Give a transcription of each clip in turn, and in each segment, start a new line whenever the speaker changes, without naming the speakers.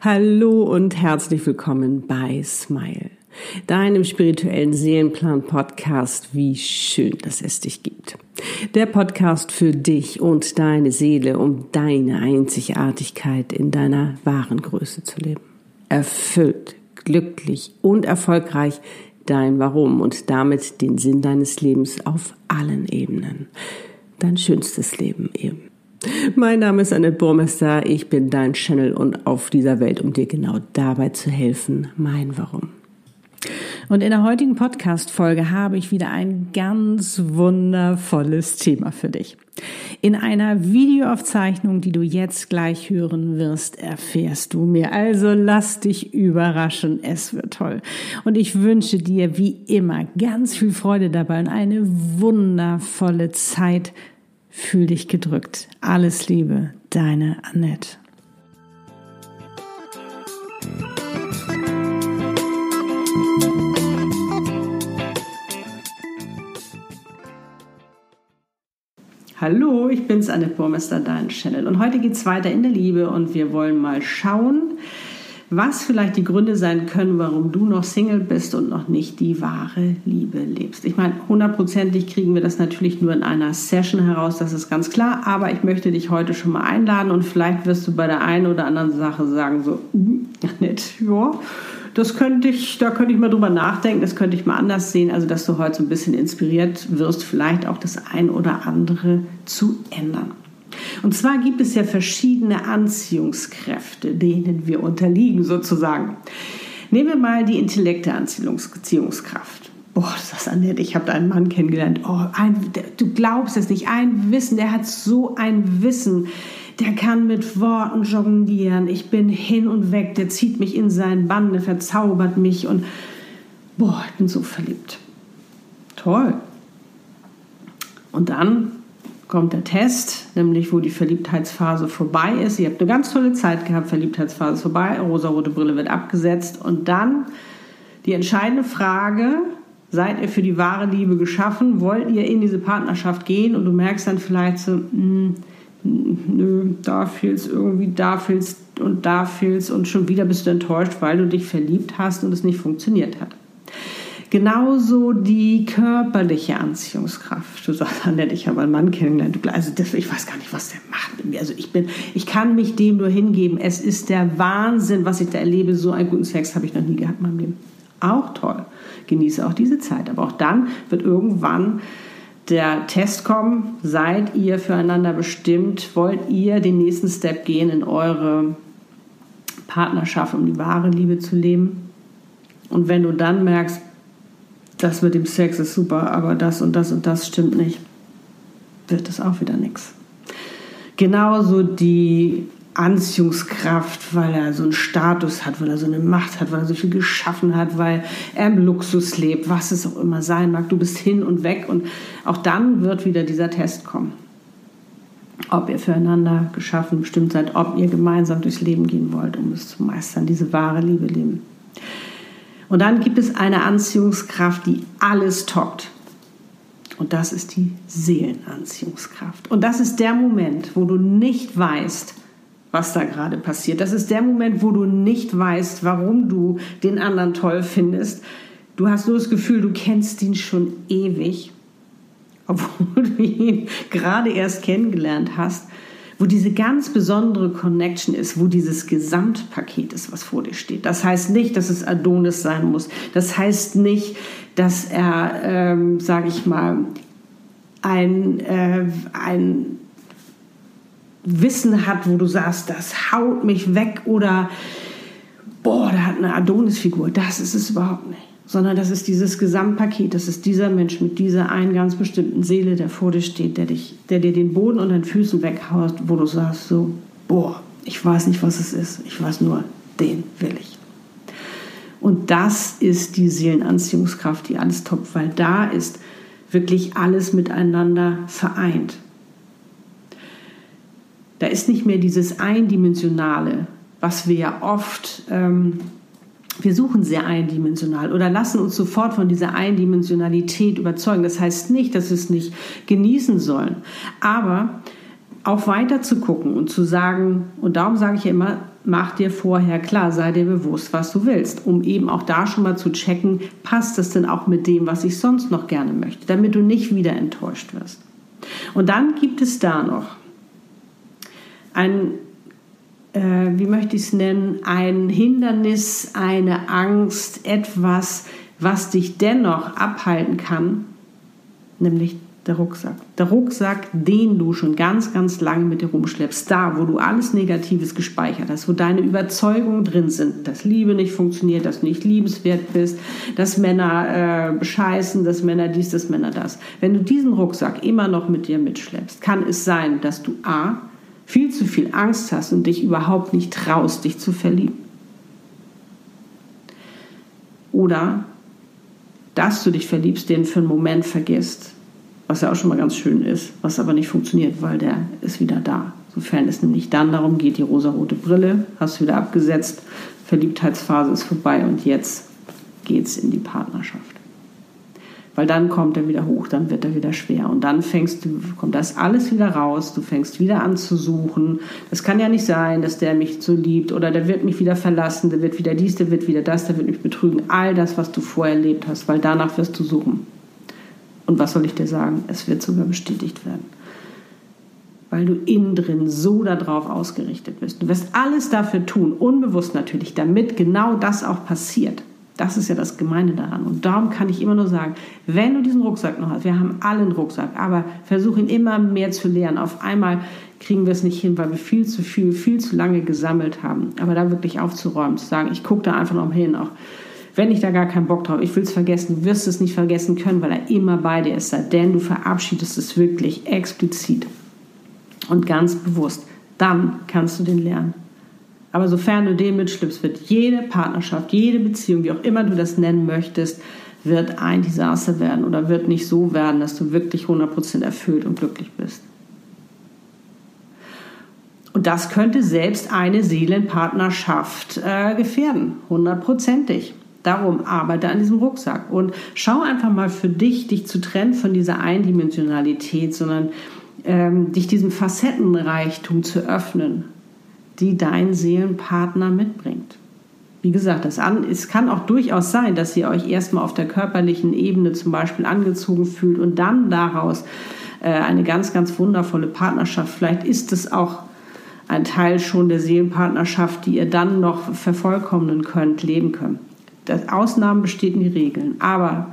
Hallo und herzlich willkommen bei Smile, deinem spirituellen Seelenplan-Podcast. Wie schön, dass es dich gibt. Der Podcast für dich und deine Seele, um deine Einzigartigkeit in deiner wahren Größe zu leben. Erfüllt, glücklich und erfolgreich dein Warum und damit den Sinn deines Lebens auf allen Ebenen. Dein schönstes Leben eben. Mein Name ist Annette Burmester, ich bin dein Channel und auf dieser Welt, um dir genau dabei zu helfen, mein Warum. Und in der heutigen Podcast-Folge habe ich wieder ein ganz wundervolles Thema für dich. In einer Videoaufzeichnung, die du jetzt gleich hören wirst, erfährst du mir. Also lass dich überraschen. Es wird toll. Und ich wünsche dir wie immer ganz viel Freude dabei und eine wundervolle Zeit Fühl dich gedrückt. Alles Liebe, deine Annette. Hallo, ich bin's, Annette Burmester, dein Channel. Und heute geht's weiter in der Liebe und wir wollen mal schauen, was vielleicht die Gründe sein können, warum du noch Single bist und noch nicht die wahre Liebe lebst. Ich meine, hundertprozentig kriegen wir das natürlich nur in einer Session heraus, das ist ganz klar, aber ich möchte dich heute schon mal einladen und vielleicht wirst du bei der einen oder anderen Sache sagen so, hm, nett, ja, das könnte ich, da könnte ich mal drüber nachdenken, das könnte ich mal anders sehen, also dass du heute so ein bisschen inspiriert wirst, vielleicht auch das ein oder andere zu ändern. Und zwar gibt es ja verschiedene Anziehungskräfte, denen wir unterliegen sozusagen. Nehmen wir mal die intellekte Anziehungskraft. Boah, das ist Annette, ich habe einen Mann kennengelernt. Oh, ein, du glaubst es nicht, ein Wissen, der hat so ein Wissen. Der kann mit Worten jonglieren. Ich bin hin und weg. Der zieht mich in seinen Bann, der verzaubert mich und boah, ich bin so verliebt. Toll. Und dann kommt der Test, nämlich wo die Verliebtheitsphase vorbei ist. Ihr habt eine ganz tolle Zeit gehabt, Verliebtheitsphase vorbei, rosa-rote Brille wird abgesetzt und dann die entscheidende Frage, seid ihr für die wahre Liebe geschaffen? Wollt ihr in diese Partnerschaft gehen? Und du merkst dann vielleicht so, mh, hm, nö, da fehlt's irgendwie, da fehlt's und da fehlt's und schon wieder bist du enttäuscht, weil du dich verliebt hast und es nicht funktioniert hat. Genauso die körperliche Anziehungskraft. Du sagst, Annette, ich habe einen Mann kennengelernt. Also das, ich weiß gar nicht, was der macht mit mir. Also ich bin, ich kann mich dem nur hingeben. Es ist der Wahnsinn, was ich da erlebe. So einen guten Sex habe ich noch nie gehabt in meinem Leben. Auch toll. Genieße auch diese Zeit. Aber auch dann wird irgendwann der Test kommen. Seid ihr füreinander bestimmt? Wollt ihr den nächsten Step gehen in eure Partnerschaft, um die wahre Liebe zu leben? Und wenn du dann merkst, das mit dem Sex ist super, aber das und das und das stimmt nicht, wird das auch wieder nichts. Genauso die Anziehungskraft, weil er so einen Status hat, weil er so eine Macht hat, weil er so viel geschaffen hat, weil er im Luxus lebt, was es auch immer sein mag. Du bist hin und weg und auch dann wird wieder dieser Test kommen. Ob ihr füreinander geschaffen bestimmt seid, ob ihr gemeinsam durchs Leben gehen wollt, um es zu meistern, diese wahre Liebe leben. Und dann gibt es eine Anziehungskraft, die alles toppt. Und das ist die Seelenanziehungskraft. Und das ist der Moment, wo du nicht weißt, was da gerade passiert. Das ist der Moment, wo du nicht weißt, warum du den anderen toll findest. Du hast nur das Gefühl, du kennst ihn schon ewig, obwohl du ihn gerade erst kennengelernt hast wo diese ganz besondere Connection ist, wo dieses Gesamtpaket ist, was vor dir steht. Das heißt nicht, dass es Adonis sein muss. Das heißt nicht, dass er, ähm, sage ich mal, ein, äh, ein Wissen hat, wo du sagst, das haut mich weg oder boah, der hat eine Adonis-Figur. Das ist es überhaupt nicht sondern das ist dieses Gesamtpaket, das ist dieser Mensch mit dieser einen ganz bestimmten Seele, der vor dir steht, der, dich, der dir den Boden unter den Füßen weghaut, wo du sagst so, boah, ich weiß nicht, was es ist, ich weiß nur, den will ich. Und das ist die Seelenanziehungskraft, die alles toppt, weil da ist wirklich alles miteinander vereint. Da ist nicht mehr dieses Eindimensionale, was wir ja oft, ähm, wir suchen sehr eindimensional oder lassen uns sofort von dieser Eindimensionalität überzeugen. Das heißt nicht, dass wir es nicht genießen sollen, aber auch weiter zu gucken und zu sagen, und darum sage ich ja immer, mach dir vorher klar, sei dir bewusst, was du willst, um eben auch da schon mal zu checken, passt das denn auch mit dem, was ich sonst noch gerne möchte, damit du nicht wieder enttäuscht wirst. Und dann gibt es da noch ein, äh, wie möchte ich es nennen, ein Hindernis, eine Angst, etwas, was dich dennoch abhalten kann, nämlich der Rucksack. Der Rucksack, den du schon ganz, ganz lange mit dir rumschleppst, da, wo du alles Negatives gespeichert hast, wo deine Überzeugungen drin sind, dass Liebe nicht funktioniert, dass du nicht liebenswert bist, dass Männer äh, bescheißen, dass Männer dies, dass Männer das. Wenn du diesen Rucksack immer noch mit dir mitschleppst, kann es sein, dass du A, viel zu viel Angst hast und dich überhaupt nicht traust, dich zu verlieben. Oder dass du dich verliebst, den für einen Moment vergisst was ja auch schon mal ganz schön ist, was aber nicht funktioniert, weil der ist wieder da. Sofern es nämlich dann darum geht, die rosarote Brille hast du wieder abgesetzt, Verliebtheitsphase ist vorbei und jetzt geht's in die Partnerschaft. Weil dann kommt er wieder hoch, dann wird er wieder schwer und dann fängst du, kommt das alles wieder raus, du fängst wieder an zu suchen. Das kann ja nicht sein, dass der mich so liebt oder der wird mich wieder verlassen, der wird wieder dies, der wird wieder das, der wird mich betrügen. All das, was du vorher erlebt hast, weil danach wirst du suchen. Und was soll ich dir sagen? Es wird sogar bestätigt werden. Weil du innen drin so darauf ausgerichtet bist. Du wirst alles dafür tun, unbewusst natürlich, damit genau das auch passiert. Das ist ja das Gemeine daran. Und darum kann ich immer nur sagen, wenn du diesen Rucksack noch hast, wir haben alle einen Rucksack, aber versuch ihn immer mehr zu leeren. Auf einmal kriegen wir es nicht hin, weil wir viel zu viel, viel zu lange gesammelt haben. Aber da wirklich aufzuräumen, zu sagen, ich gucke da einfach noch hin, auch wenn ich da gar keinen Bock drauf, ich will es vergessen, du wirst es nicht vergessen können, weil er immer bei dir ist, denn du verabschiedest es wirklich explizit und ganz bewusst. Dann kannst du den lernen. Aber sofern du den mitschlippst, wird jede Partnerschaft, jede Beziehung, wie auch immer du das nennen möchtest, wird ein Desaster werden oder wird nicht so werden, dass du wirklich 100% erfüllt und glücklich bist. Und das könnte selbst eine Seelenpartnerschaft äh, gefährden, hundertprozentig. Darum arbeite an diesem Rucksack und schau einfach mal für dich, dich zu trennen von dieser Eindimensionalität, sondern ähm, dich diesem Facettenreichtum zu öffnen, die dein Seelenpartner mitbringt. Wie gesagt, das an, es kann auch durchaus sein, dass ihr euch erstmal auf der körperlichen Ebene zum Beispiel angezogen fühlt und dann daraus äh, eine ganz, ganz wundervolle Partnerschaft. Vielleicht ist es auch ein Teil schon der Seelenpartnerschaft, die ihr dann noch vervollkommnen könnt, leben könnt. Das Ausnahmen bestätigen die Regeln. Aber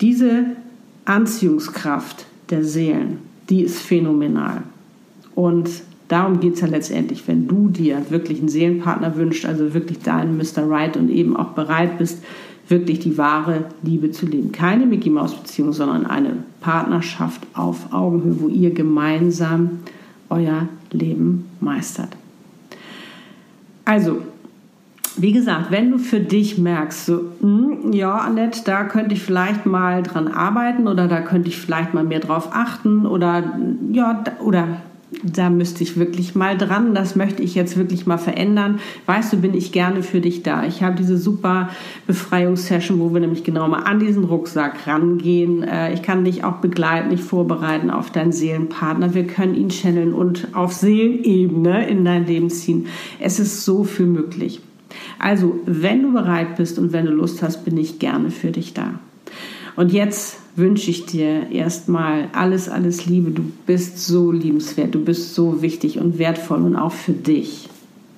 diese Anziehungskraft der Seelen, die ist phänomenal. Und darum geht es ja letztendlich, wenn du dir wirklich einen Seelenpartner wünschst, also wirklich deinen Mr. Right und eben auch bereit bist, wirklich die wahre Liebe zu leben. Keine Mickey Maus Beziehung, sondern eine Partnerschaft auf Augenhöhe, wo ihr gemeinsam euer Leben meistert. Also, wie gesagt, wenn du für dich merkst, so, mh, hm, ja, Annette, da könnte ich vielleicht mal dran arbeiten oder da könnte ich vielleicht mal mehr drauf achten oder ja, oder da müsste ich wirklich mal dran, das möchte ich jetzt wirklich mal verändern. Weißt du, bin ich gerne für dich da. Ich habe diese super Befreiungssession, wo wir nämlich genau mal an diesen Rucksack rangehen. Äh, ich kann dich auch begleiten, dich vorbereiten auf deinen Seelenpartner. Wir können ihn channeln und auf Seelenebene in dein Leben ziehen. Es ist so viel möglich. Also, wenn du bereit bist und wenn du Lust hast, bin ich gerne für dich da. Und jetzt wünsche ich dir erstmal alles, alles Liebe. Du bist so liebenswert, du bist so wichtig und wertvoll und auch für dich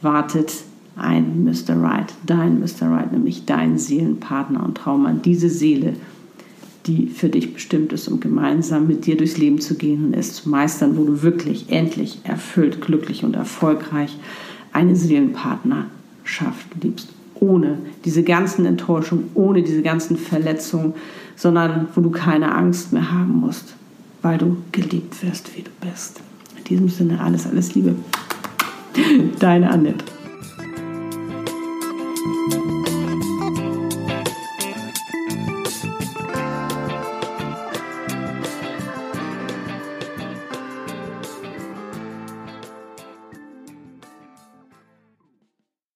wartet ein Mr. Right, dein Mr. Right, nämlich dein Seelenpartner und Traummann, diese Seele, die für dich bestimmt ist, um gemeinsam mit dir durchs Leben zu gehen und es zu meistern, wo du wirklich endlich erfüllt, glücklich und erfolgreich einen Seelenpartner schafft, liebst, ohne diese ganzen Enttäuschungen, ohne diese ganzen Verletzungen, sondern wo du keine Angst mehr haben musst, weil du geliebt wirst, wie du bist. In diesem Sinne alles, alles Liebe. Deine Annette.